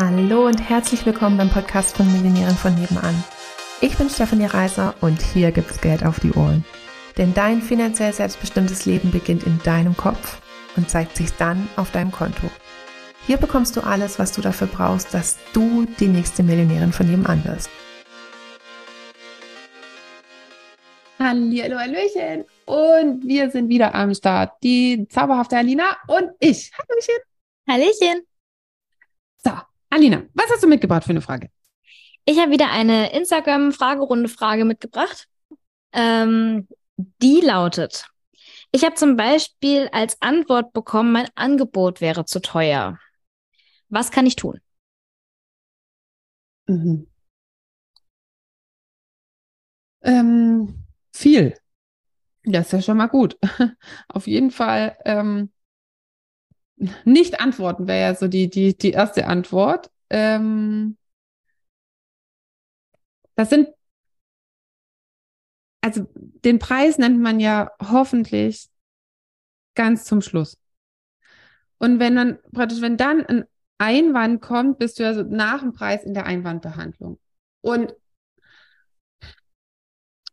Hallo und herzlich willkommen beim Podcast von Millionären von nebenan. Ich bin Stefanie Reiser und hier gibt's Geld auf die Ohren. Denn dein finanziell selbstbestimmtes Leben beginnt in deinem Kopf und zeigt sich dann auf deinem Konto. Hier bekommst du alles, was du dafür brauchst, dass du die nächste Millionärin von nebenan wirst. Hallo, Hallöchen. Und wir sind wieder am Start. Die zauberhafte Alina und ich. Hallöchen. Hallöchen. Alina, was hast du mitgebracht für eine Frage? Ich habe wieder eine Instagram-Fragerunde-Frage mitgebracht. Ähm, die lautet, ich habe zum Beispiel als Antwort bekommen, mein Angebot wäre zu teuer. Was kann ich tun? Mhm. Ähm, viel. Das ist ja schon mal gut. Auf jeden Fall ähm, nicht antworten wäre ja so die, die, die erste Antwort. Ähm, das sind, also den Preis nennt man ja hoffentlich ganz zum Schluss. Und wenn dann praktisch, wenn dann ein Einwand kommt, bist du ja so nach dem Preis in der Einwandbehandlung. Und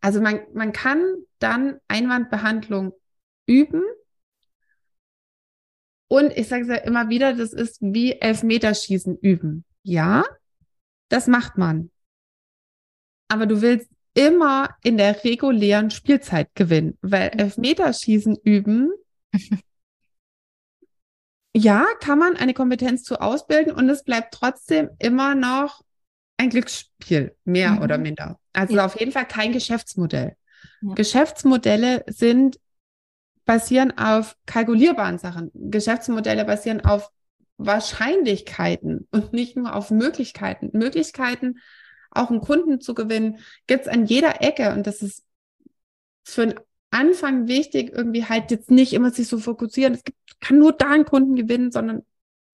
also man, man kann dann Einwandbehandlung üben. Und ich sage es ja immer wieder, das ist wie Elfmeterschießen üben. Ja, das macht man. Aber du willst immer in der regulären Spielzeit gewinnen, weil Elfmeterschießen üben, ja, kann man eine Kompetenz zu ausbilden und es bleibt trotzdem immer noch ein Glücksspiel, mehr mhm. oder minder. Also ja. auf jeden Fall kein Geschäftsmodell. Ja. Geschäftsmodelle sind, basieren auf kalkulierbaren Sachen. Geschäftsmodelle basieren auf Wahrscheinlichkeiten und nicht nur auf Möglichkeiten. Möglichkeiten auch einen Kunden zu gewinnen, gibt's an jeder Ecke. Und das ist für den Anfang wichtig, irgendwie halt jetzt nicht immer sich so fokussieren, es gibt, kann nur da einen Kunden gewinnen, sondern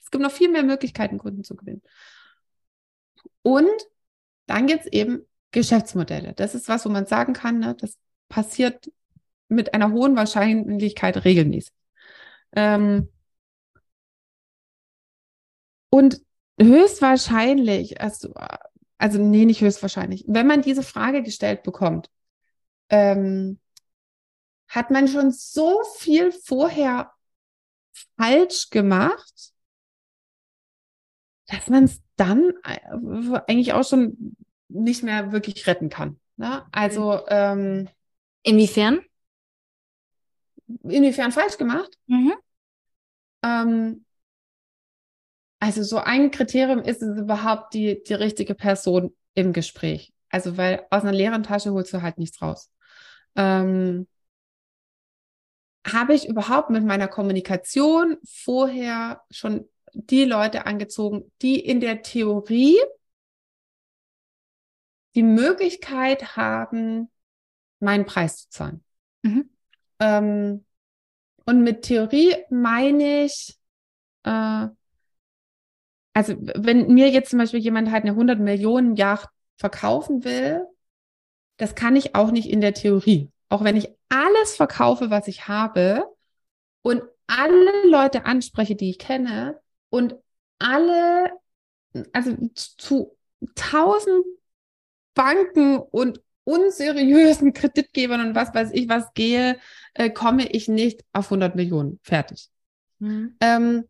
es gibt noch viel mehr Möglichkeiten, Kunden zu gewinnen. Und dann gibt's eben Geschäftsmodelle. Das ist was, wo man sagen kann, ne, das passiert mit einer hohen Wahrscheinlichkeit regelmäßig. Ähm, und höchstwahrscheinlich, also also nee, nicht höchstwahrscheinlich. Wenn man diese Frage gestellt bekommt, ähm, hat man schon so viel vorher falsch gemacht, dass man es dann äh, eigentlich auch schon nicht mehr wirklich retten kann. Ne? Also ähm, inwiefern? Inwiefern falsch gemacht? Mhm. Ähm, also so ein Kriterium ist es überhaupt die, die richtige Person im Gespräch. Also weil aus einer leeren Tasche holst du halt nichts raus. Ähm, habe ich überhaupt mit meiner Kommunikation vorher schon die Leute angezogen, die in der Theorie die Möglichkeit haben, meinen Preis zu zahlen. Mhm. Ähm, und mit Theorie meine ich, äh, also wenn mir jetzt zum Beispiel jemand halt eine 100 Millionen Yacht verkaufen will, das kann ich auch nicht in der Theorie. Auch wenn ich alles verkaufe, was ich habe und alle Leute anspreche, die ich kenne und alle, also zu tausend Banken und unseriösen Kreditgebern und was weiß ich was gehe, äh, komme ich nicht auf 100 Millionen. Fertig. Mhm. Ähm,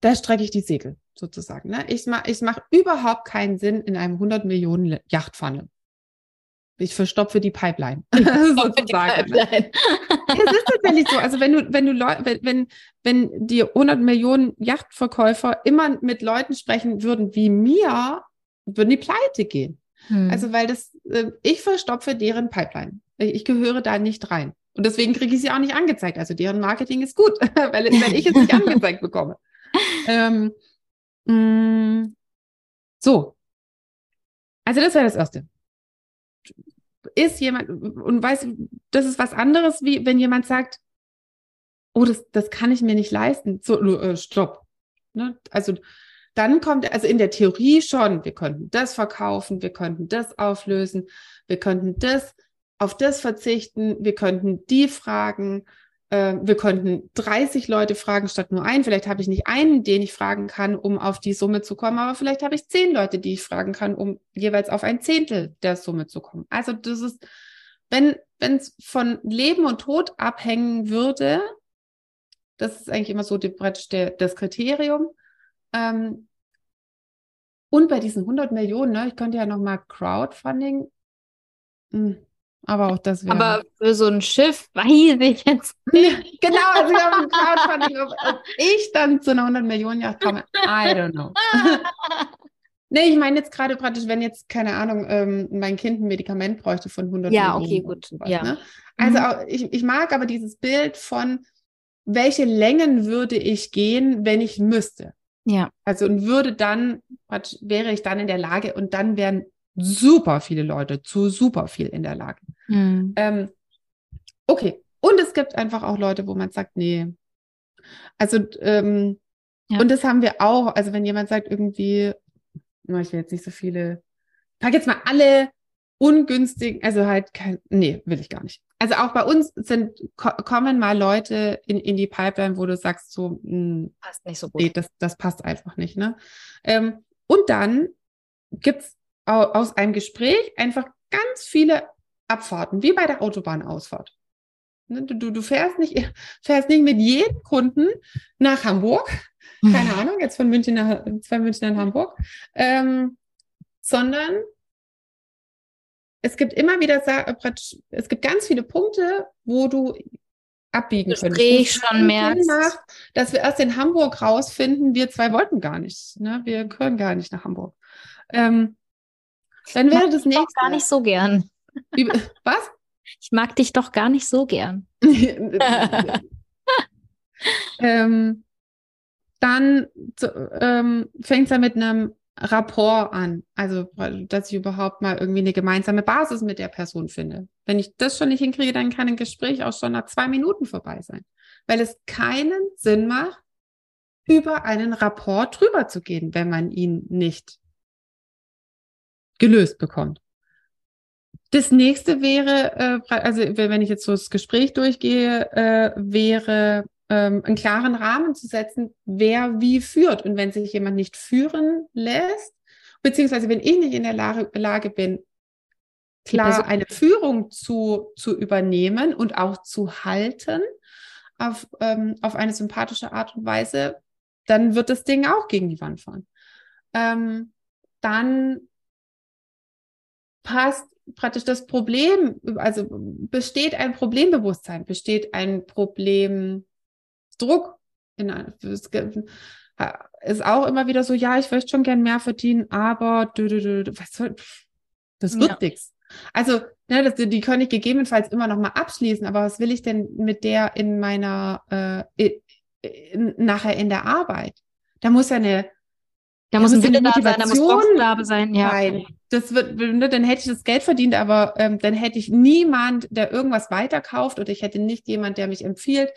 da strecke ich die Segel sozusagen. Ne? Ich mache ich mach überhaupt keinen Sinn in einem 100 Millionen Yachtfunnel. Ich verstopfe die Pipeline. sozusagen. Die Pipeline. es ist tatsächlich so. Also wenn du, wenn du wenn, wenn, wenn die 100 Millionen Yachtverkäufer immer mit Leuten sprechen würden wie mir, würden die pleite gehen. Hm. Also weil das, äh, ich verstopfe deren Pipeline. Ich, gehöre da nicht rein. Und deswegen kriege ich sie auch nicht angezeigt. Also deren Marketing ist gut, weil wenn ich es nicht angezeigt bekomme ähm, mh, mm, so. Also das wäre das Erste. Ist jemand, und weiß, das ist was anderes, wie wenn jemand sagt, oh, das, das kann ich mir nicht leisten. So, äh, stopp. Ne? Also dann kommt, also in der Theorie schon, wir könnten das verkaufen, wir könnten das auflösen, wir könnten das auf das verzichten, wir könnten die fragen, äh, wir könnten 30 Leute fragen statt nur einen. Vielleicht habe ich nicht einen, den ich fragen kann, um auf die Summe zu kommen, aber vielleicht habe ich zehn Leute, die ich fragen kann, um jeweils auf ein Zehntel der Summe zu kommen. Also das ist, wenn es von Leben und Tod abhängen würde, das ist eigentlich immer so die, praktisch der, das Kriterium. Ähm, und bei diesen 100 Millionen, ne, ich könnte ja nochmal Crowdfunding, mh, hm, aber auch das wäre. Aber für so ein Schiff weiß ich jetzt nicht. genau, also ich habe Crowdfunding, ob, ob ich dann zu einer 100 Millionen Yacht komme, I don't know. nee, ich meine jetzt gerade praktisch, wenn jetzt, keine Ahnung, ähm, mein Kind ein Medikament bräuchte von 100 ja, Millionen. Ja, okay, gut. Sowas, ja. Ne? Also mhm. auch, ich, ich mag aber dieses Bild von, welche Längen würde ich gehen, wenn ich müsste. Ja. Also und würde dann, wäre ich dann in der Lage und dann wären super viele Leute zu super viel in der Lage. Mhm. Ähm, okay. Und es gibt einfach auch Leute, wo man sagt, nee. Also, ähm, ja. und das haben wir auch. Also, wenn jemand sagt, irgendwie, ich will jetzt nicht so viele, pack jetzt mal alle ungünstig, also halt kein, nee, will ich gar nicht. Also auch bei uns sind, ko kommen mal Leute in, in die Pipeline, wo du sagst, so, mh, hm, passt nicht so gut. Nee, das, das passt einfach nicht, ne? Ähm, und dann gibt's aus einem Gespräch einfach ganz viele Abfahrten, wie bei der Autobahnausfahrt. Ne, du, du fährst, nicht, fährst nicht mit jedem Kunden nach Hamburg, keine Ahnung, jetzt von München nach, zwei München nach Hamburg, ähm, sondern es gibt immer wieder, es gibt ganz viele Punkte, wo du abbiegen können. Gespräch schon merkst. Dass wir erst in Hamburg rausfinden, wir zwei wollten gar nicht. Ne? Wir gehören gar nicht nach Hamburg. Ähm, dann wäre das nächste. gar nicht so gern. Was? Ich mag dich doch gar nicht so gern. ähm, dann ähm, fängt es ja mit einem Rapport an. Also, dass ich überhaupt mal irgendwie eine gemeinsame Basis mit der Person finde. Wenn ich das schon nicht hinkriege, dann kann ein Gespräch auch schon nach zwei Minuten vorbei sein. Weil es keinen Sinn macht, über einen Rapport drüber zu gehen, wenn man ihn nicht gelöst bekommt. Das nächste wäre, äh, also wenn ich jetzt so das Gespräch durchgehe, äh, wäre ähm, einen klaren Rahmen zu setzen, wer wie führt. Und wenn sich jemand nicht führen lässt, beziehungsweise wenn ich nicht in der Lage, Lage bin, klar eine Führung zu, zu übernehmen und auch zu halten auf, ähm, auf eine sympathische Art und Weise, dann wird das Ding auch gegen die Wand fahren. Ähm, dann passt praktisch das Problem, also besteht ein Problembewusstsein, besteht ein Problemdruck. In, ist auch immer wieder so, ja, ich möchte schon gern mehr verdienen, aber was soll, das wird ja. nichts. Also, ne, das, die kann ich gegebenenfalls immer noch mal abschließen, aber was will ich denn mit der in meiner, äh, in, nachher in der Arbeit? Da muss ja eine da muss ein Wille da sein, da muss sein, ja. Nein, das wird, ne, dann hätte ich das Geld verdient, aber ähm, dann hätte ich niemand, der irgendwas weiterkauft oder ich hätte nicht jemand, der mich empfiehlt.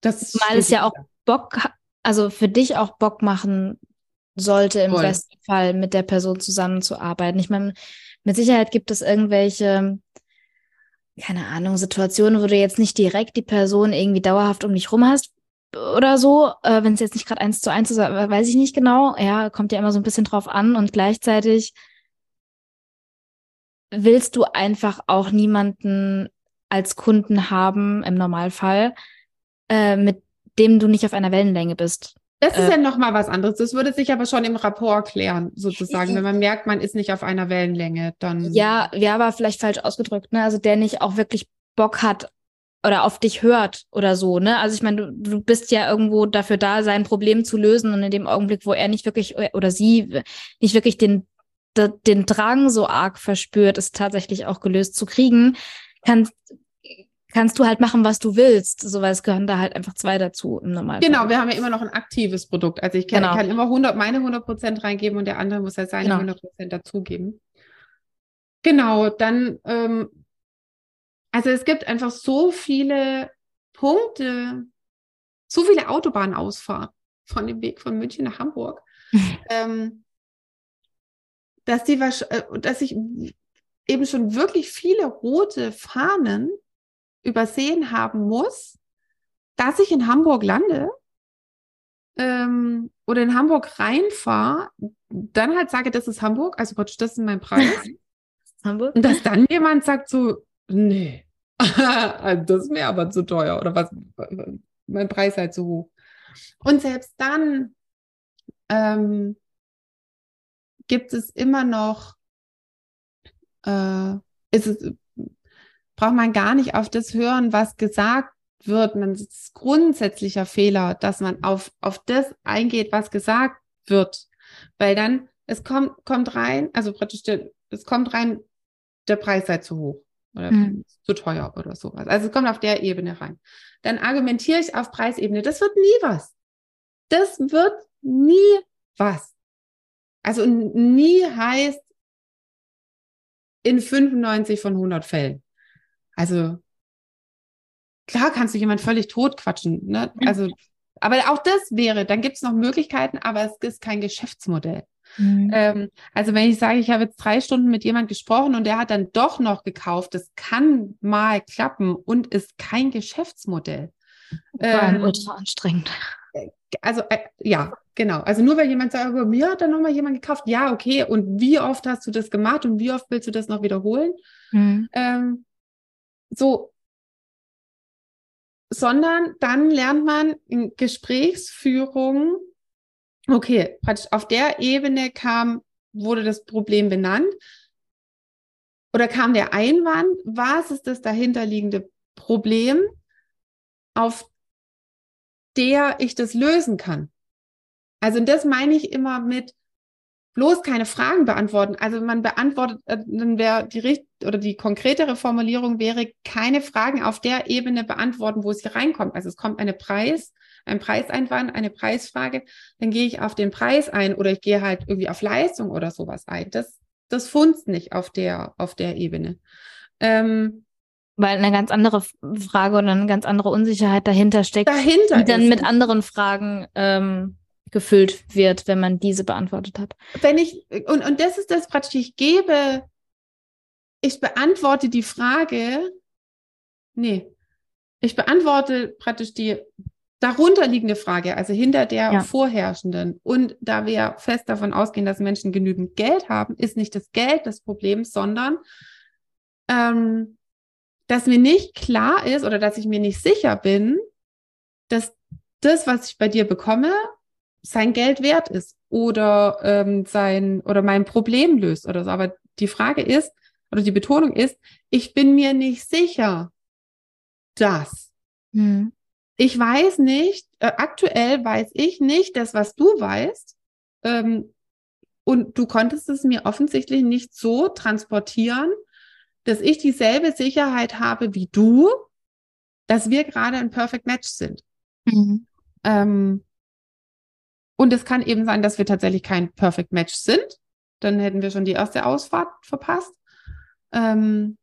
Das Mal es ja auch Bock, also für dich auch Bock machen sollte im Voll. besten Fall mit der Person zusammenzuarbeiten. Ich meine, mit Sicherheit gibt es irgendwelche, keine Ahnung, Situationen, wo du jetzt nicht direkt die Person irgendwie dauerhaft um dich rum hast, oder so, äh, wenn es jetzt nicht gerade eins zu eins ist, weiß ich nicht genau. Ja, kommt ja immer so ein bisschen drauf an und gleichzeitig willst du einfach auch niemanden als Kunden haben im Normalfall, äh, mit dem du nicht auf einer Wellenlänge bist. Das ist äh, ja nochmal was anderes. Das würde sich aber schon im Rapport klären, sozusagen. Wenn man merkt, man ist nicht auf einer Wellenlänge, dann. Ja, ja, aber vielleicht falsch ausgedrückt, ne? Also der nicht auch wirklich Bock hat oder auf dich hört oder so, ne? Also ich meine, du, du bist ja irgendwo dafür da, sein Problem zu lösen und in dem Augenblick, wo er nicht wirklich oder sie nicht wirklich den den Drang so arg verspürt, es tatsächlich auch gelöst zu kriegen, kannst kannst du halt machen, was du willst, so weil es gehören da halt einfach zwei dazu im Normalfall. Genau, wir haben ja immer noch ein aktives Produkt. Also ich kann, genau. kann immer 100 meine 100 Prozent reingeben und der andere muss ja seine genau. 100 Prozent dazugeben. Genau, dann ähm, also es gibt einfach so viele Punkte, so viele Autobahnausfahrten von dem Weg von München nach Hamburg, ähm, dass die äh, dass ich eben schon wirklich viele rote Fahnen übersehen haben muss, dass ich in Hamburg lande ähm, oder in Hamburg reinfahre, dann halt sage, das ist Hamburg, also praktisch, das ist mein Preis. Hamburg. Und dass dann jemand sagt so, nee, das ist mir aber zu teuer oder was, mein Preis halt zu hoch. Und selbst dann ähm, gibt es immer noch, äh, ist es, braucht man gar nicht auf das hören, was gesagt wird. Man ist grundsätzlicher Fehler, dass man auf, auf das eingeht, was gesagt wird. Weil dann, es kommt, kommt rein, also praktisch, der, es kommt rein, der Preis sei zu hoch oder mhm. zu teuer oder sowas. Also es kommt auf der Ebene rein. Dann argumentiere ich auf Preisebene. Das wird nie was. Das wird nie was. Also nie heißt in 95 von 100 Fällen. Also klar kannst du jemand völlig tot quatschen. Ne? Also, aber auch das wäre, dann gibt es noch Möglichkeiten, aber es ist kein Geschäftsmodell. Mhm. Ähm, also wenn ich sage, ich habe jetzt drei Stunden mit jemand gesprochen und der hat dann doch noch gekauft, das kann mal klappen und ist kein Geschäftsmodell. Ähm, ultra anstrengend. Äh, also äh, ja, genau. Also nur weil jemand sagt, aber mir hat dann nochmal jemand gekauft, ja, okay. Und wie oft hast du das gemacht und wie oft willst du das noch wiederholen? Mhm. Ähm, so, sondern dann lernt man in Gesprächsführung Okay, praktisch auf der Ebene kam, wurde das Problem benannt oder kam der Einwand, was ist das dahinterliegende Problem, auf der ich das lösen kann. Also das meine ich immer mit bloß keine Fragen beantworten. Also man beantwortet, äh, dann wäre die richt oder die konkretere Formulierung wäre keine Fragen auf der Ebene beantworten, wo sie reinkommt. Also es kommt eine Preis, ein Preiseinwand, eine Preisfrage, dann gehe ich auf den Preis ein oder ich gehe halt irgendwie auf Leistung oder sowas ein. Das, das funzt nicht auf der, auf der Ebene. Ähm, weil eine ganz andere Frage oder eine ganz andere Unsicherheit dahinter steckt, dahinter die dann mit anderen Fragen ähm, gefüllt wird, wenn man diese beantwortet hat. Wenn ich, und, und das ist das praktisch, ich gebe, ich beantworte die Frage, nee, ich beantworte praktisch die darunterliegende Frage, also hinter der ja. vorherrschenden. Und da wir fest davon ausgehen, dass Menschen genügend Geld haben, ist nicht das Geld das Problem, sondern ähm, dass mir nicht klar ist oder dass ich mir nicht sicher bin, dass das, was ich bei dir bekomme, sein Geld wert ist oder ähm, sein oder mein Problem löst oder so. Aber die Frage ist oder die Betonung ist, ich bin mir nicht sicher, dass. Hm ich weiß nicht, äh, aktuell weiß ich nicht das, was du weißt. Ähm, und du konntest es mir offensichtlich nicht so transportieren, dass ich dieselbe Sicherheit habe wie du, dass wir gerade ein Perfect Match sind. Mhm. Ähm, und es kann eben sein, dass wir tatsächlich kein Perfect Match sind. Dann hätten wir schon die erste Ausfahrt verpasst. Ähm,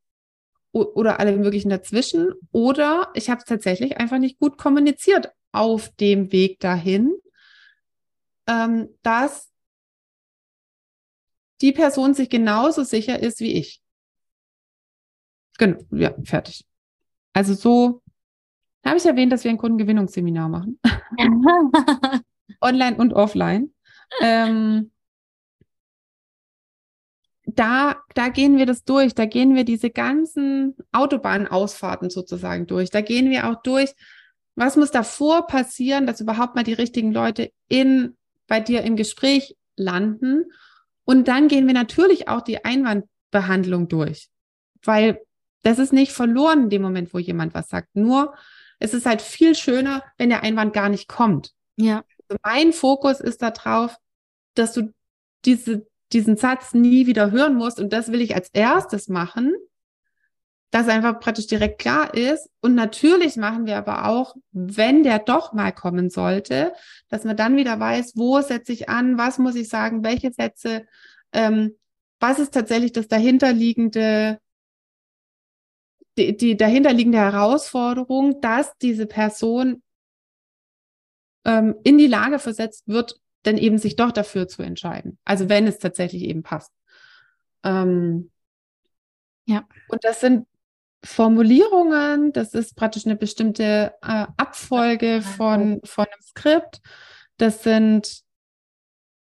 oder alle möglichen dazwischen. Oder ich habe es tatsächlich einfach nicht gut kommuniziert auf dem Weg dahin, ähm, dass die Person sich genauso sicher ist wie ich. Genau, ja, fertig. Also so habe ich erwähnt, dass wir ein Kundengewinnungsseminar machen. Online und offline. Ähm, da, da gehen wir das durch, da gehen wir diese ganzen Autobahnausfahrten sozusagen durch, da gehen wir auch durch, was muss davor passieren, dass überhaupt mal die richtigen Leute in, bei dir im Gespräch landen. Und dann gehen wir natürlich auch die Einwandbehandlung durch, weil das ist nicht verloren in dem Moment, wo jemand was sagt. Nur es ist halt viel schöner, wenn der Einwand gar nicht kommt. Ja. Also mein Fokus ist darauf, dass du diese diesen Satz nie wieder hören musst. Und das will ich als erstes machen, dass einfach praktisch direkt klar ist. Und natürlich machen wir aber auch, wenn der doch mal kommen sollte, dass man dann wieder weiß, wo setze ich an, was muss ich sagen, welche Sätze, ähm, was ist tatsächlich das dahinterliegende, die, die dahinterliegende Herausforderung, dass diese Person ähm, in die Lage versetzt wird, dann eben sich doch dafür zu entscheiden. Also wenn es tatsächlich eben passt. Ähm, ja. Und das sind Formulierungen, das ist praktisch eine bestimmte äh, Abfolge von, von einem Skript. Das sind.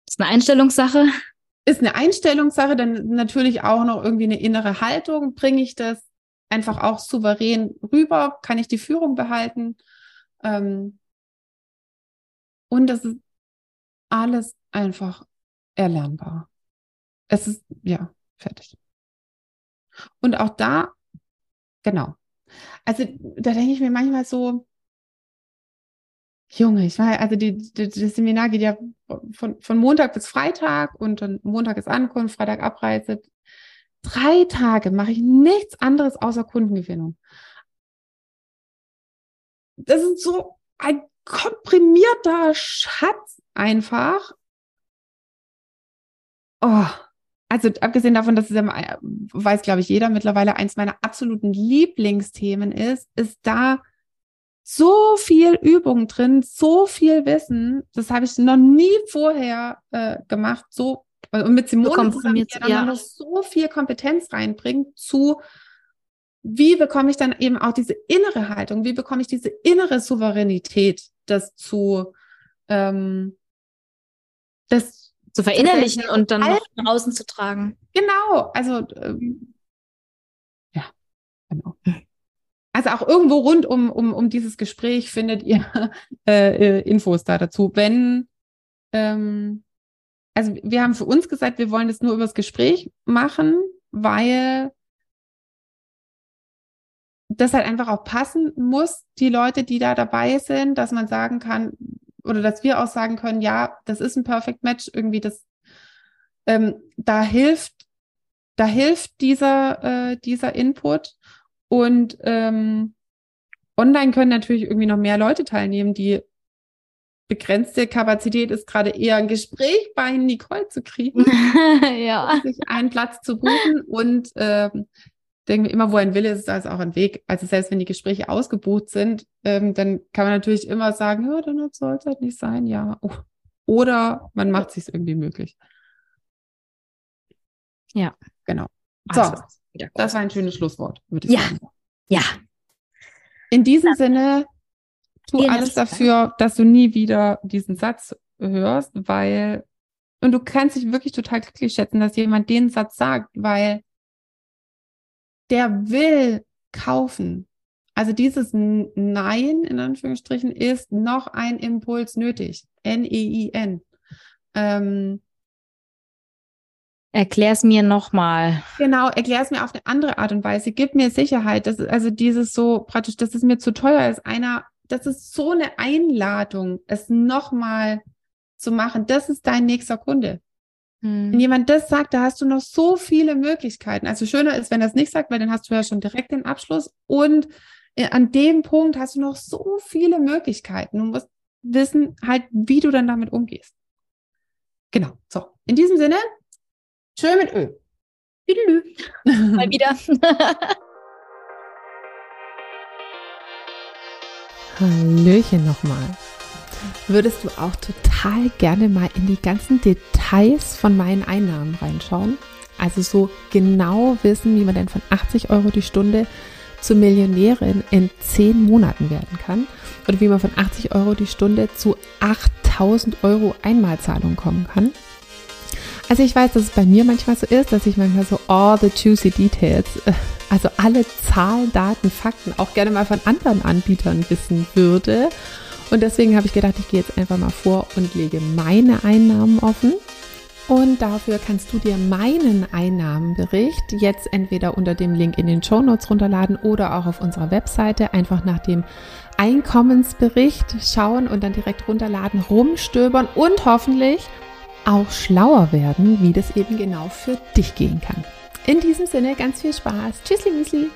Das ist eine Einstellungssache. Ist eine Einstellungssache, dann natürlich auch noch irgendwie eine innere Haltung. Bringe ich das einfach auch souverän rüber? Kann ich die Führung behalten? Ähm, und das ist alles einfach erlernbar. Es ist, ja, fertig. Und auch da, genau. Also da denke ich mir manchmal so, Junge, ich war, also die, die, das Seminar geht ja von, von Montag bis Freitag und dann Montag ist Ankunft, Freitag Abreise. Drei Tage mache ich nichts anderes außer Kundengewinnung. Das ist so ein komprimierter Schatz einfach. Oh, also abgesehen davon, dass es ja, weiß, glaube ich, jeder mittlerweile eins meiner absoluten Lieblingsthemen ist, ist da so viel Übung drin, so viel Wissen. Das habe ich noch nie vorher äh, gemacht. So und mit Simone zusammen, die ja. noch so viel Kompetenz reinbringt zu wie bekomme ich dann eben auch diese innere Haltung, wie bekomme ich diese innere Souveränität, das zu ähm, das zu verinnerlichen und dann nach außen zu tragen. Genau, also ähm, ja, genau. Also auch irgendwo rund um, um, um dieses Gespräch findet ihr äh, äh, Infos da dazu. Wenn, ähm, also wir haben für uns gesagt, wir wollen das nur über das Gespräch machen, weil das halt einfach auch passen muss, die Leute, die da dabei sind, dass man sagen kann, oder dass wir auch sagen können, ja, das ist ein Perfect Match, irgendwie das, ähm, da hilft, da hilft dieser, äh, dieser Input und ähm, online können natürlich irgendwie noch mehr Leute teilnehmen, die begrenzte Kapazität ist gerade eher ein Gespräch bei Nicole zu kriegen, ja. sich einen Platz zu buchen und ähm, denke mir immer, wo ein Wille ist, da ist auch ein Weg. Also selbst wenn die Gespräche ausgebucht sind, ähm, dann kann man natürlich immer sagen, ja, dann soll es halt nicht sein, ja. Oder man macht es sich irgendwie möglich. Ja. Genau. So, also, das war ein schönes Schlusswort, würde ich ja. sagen. Ja. In diesem ja. Sinne, tu Vielen alles dafür, dass du nie wieder diesen Satz hörst, weil, und du kannst dich wirklich total glücklich schätzen, dass jemand den Satz sagt, weil der will kaufen. Also dieses Nein in Anführungsstrichen ist noch ein Impuls nötig. N-E-I-N. Ähm, Erklär's mir nochmal. Genau, erklär's mir auf eine andere Art und Weise. Gib mir Sicherheit. Das ist also dieses so praktisch, dass es mir zu teuer ist. Einer, das ist so eine Einladung, es nochmal zu machen. Das ist dein nächster Kunde. Wenn hm. jemand das sagt, da hast du noch so viele Möglichkeiten. Also schöner ist, wenn er es nicht sagt, weil dann hast du ja schon direkt den Abschluss. Und äh, an dem Punkt hast du noch so viele Möglichkeiten. Du musst wissen halt, wie du dann damit umgehst. Genau. So. In diesem Sinne, schön mit Öl. Mal wieder. Hallöchen nochmal würdest du auch total gerne mal in die ganzen Details von meinen Einnahmen reinschauen. Also so genau wissen, wie man denn von 80 Euro die Stunde zur Millionärin in 10 Monaten werden kann. Oder wie man von 80 Euro die Stunde zu 8000 Euro Einmalzahlung kommen kann. Also ich weiß, dass es bei mir manchmal so ist, dass ich manchmal so all the juicy details, äh, also alle Zahlen, Daten, Fakten auch gerne mal von anderen Anbietern wissen würde und deswegen habe ich gedacht, ich gehe jetzt einfach mal vor und lege meine Einnahmen offen. Und dafür kannst du dir meinen Einnahmenbericht jetzt entweder unter dem Link in den Show Notes runterladen oder auch auf unserer Webseite einfach nach dem Einkommensbericht schauen und dann direkt runterladen, rumstöbern und hoffentlich auch schlauer werden, wie das eben genau für dich gehen kann. In diesem Sinne ganz viel Spaß. Tschüssli, Müsli.